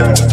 Yeah.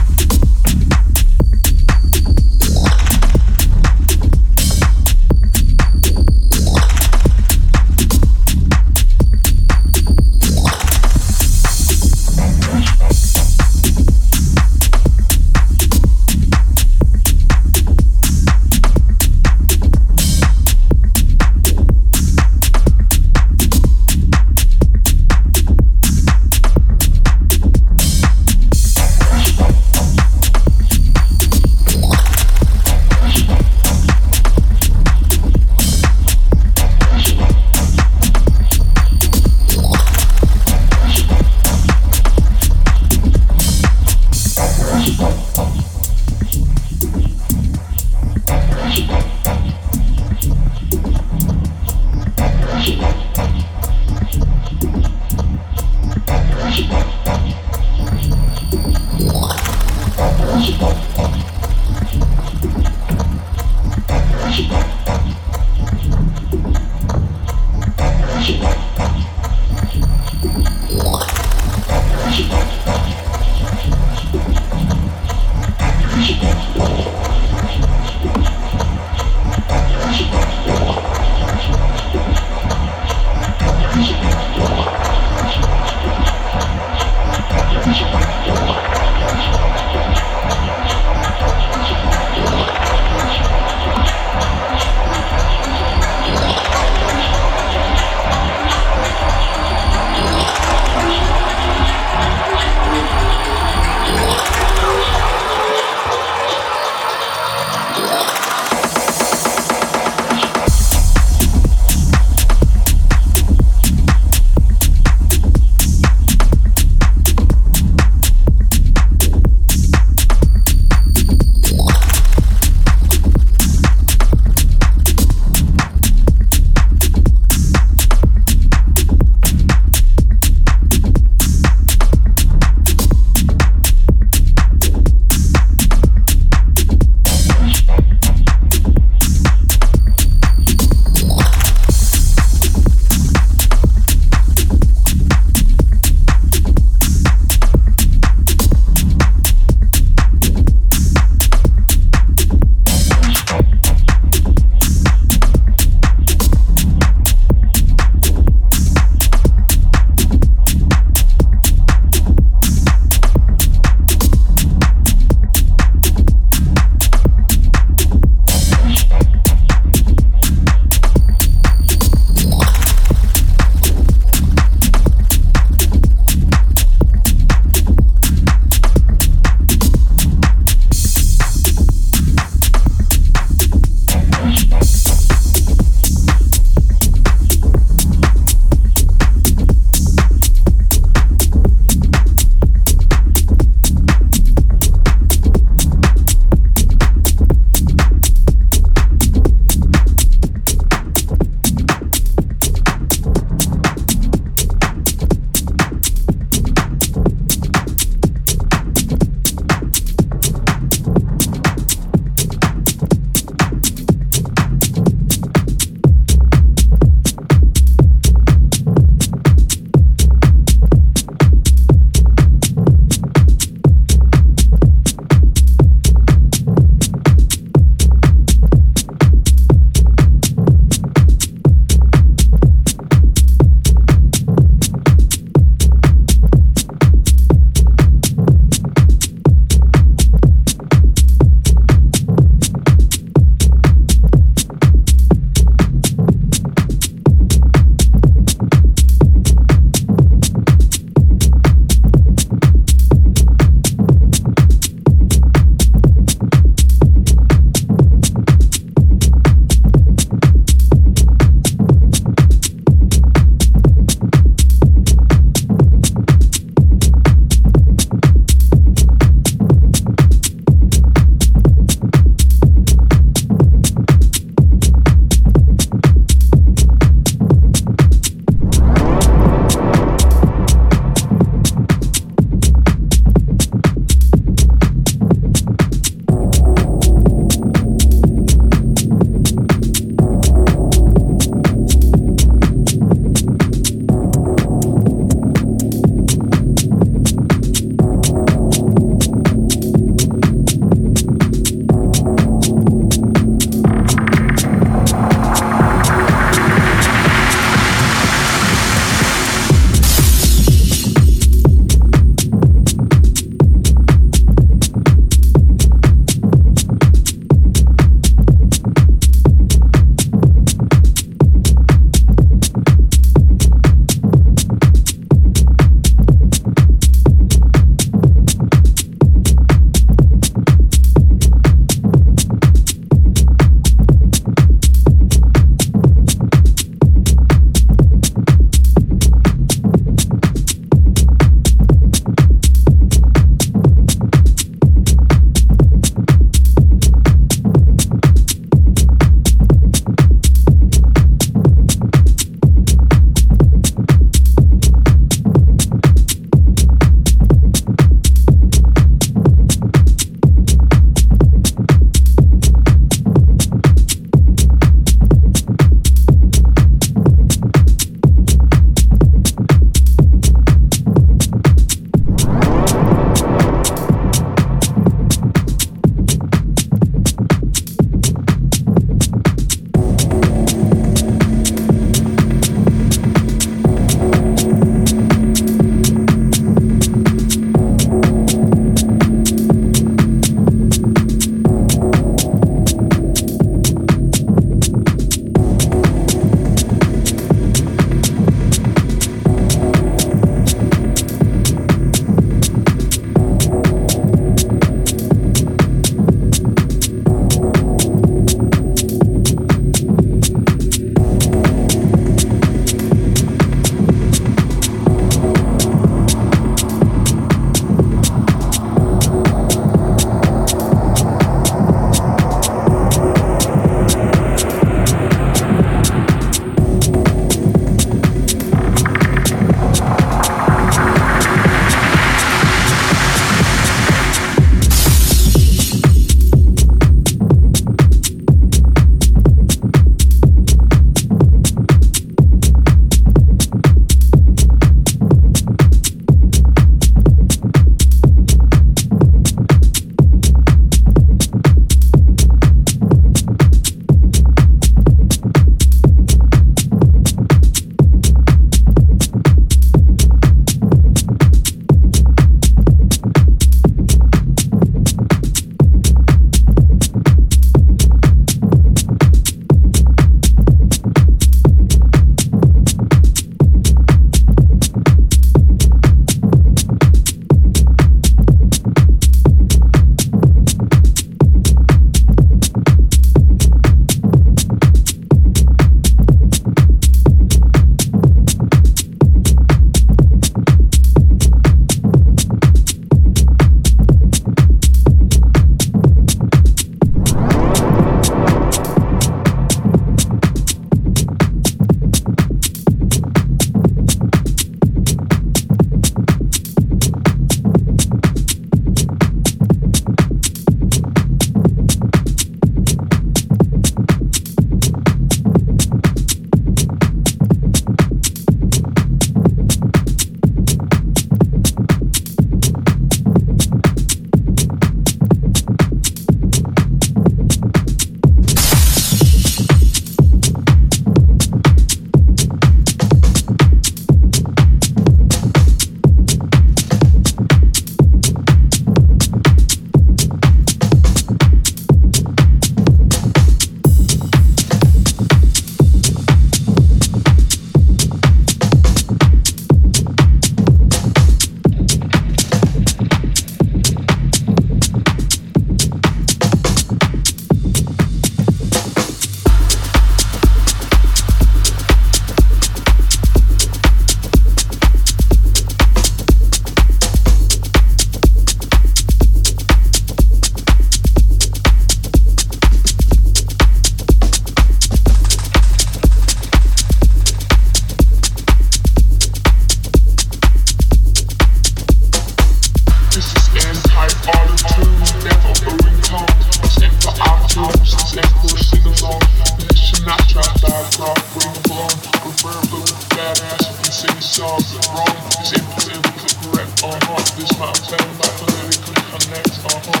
sing songs that wrong. Is it politically correct? Uh huh. This my plan, not politically connect. Uh huh.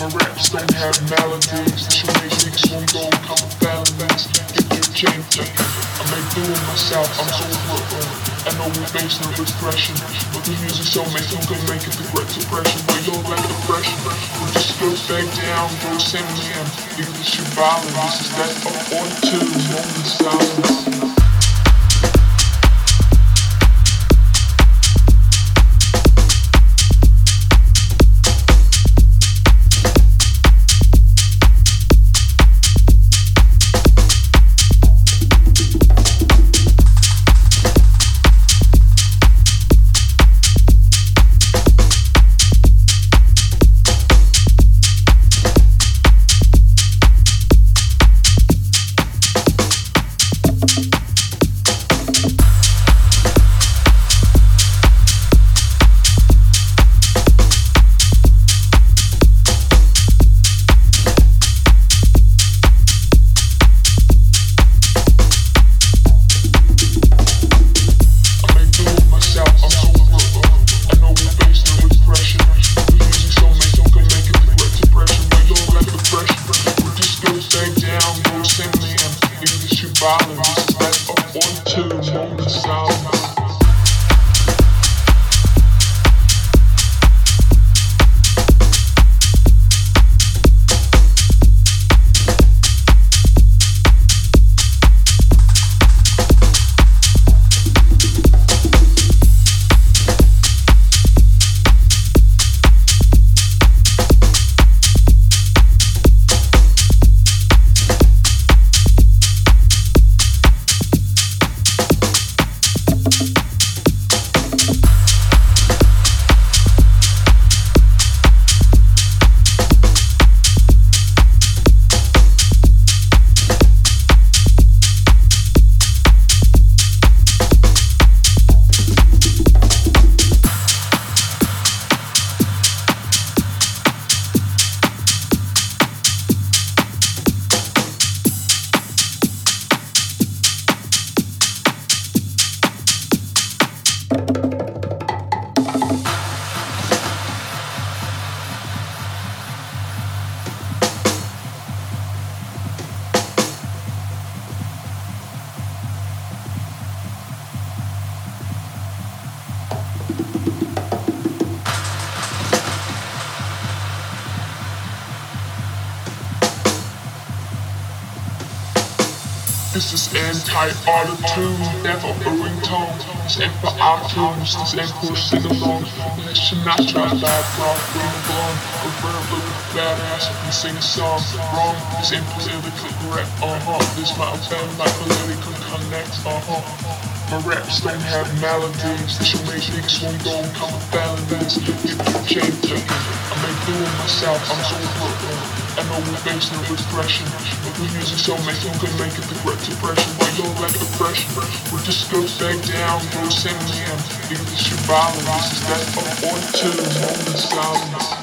My raps don't have melodies. This one is six, one gold, couple balance. Get your change. I make do it myself. I'm so broken. I know we're based on expression, but the music so makes you can make it regret depression. But you'll like depression. We'll just go back down, go send me in. Because it's your violence. This is that uh, of order to the moment silence. This ain't for sing-along. This should not try to bad rock, bring along. A rare little badass and sing a song. Wrong, this ain't politically correct, uh-huh. This might offend like political connect, uh-huh. My raps don't have melodies, this should make niggas won't go and come with felonies. Get your chain taken, I make do it myself, I'm so Brooklyn. Uh, I know we're facing a repression, but the music so makes you can make it the great depression. Why you're like depression? We just go back down, go send. English you violent, this is that up on two, moment silence.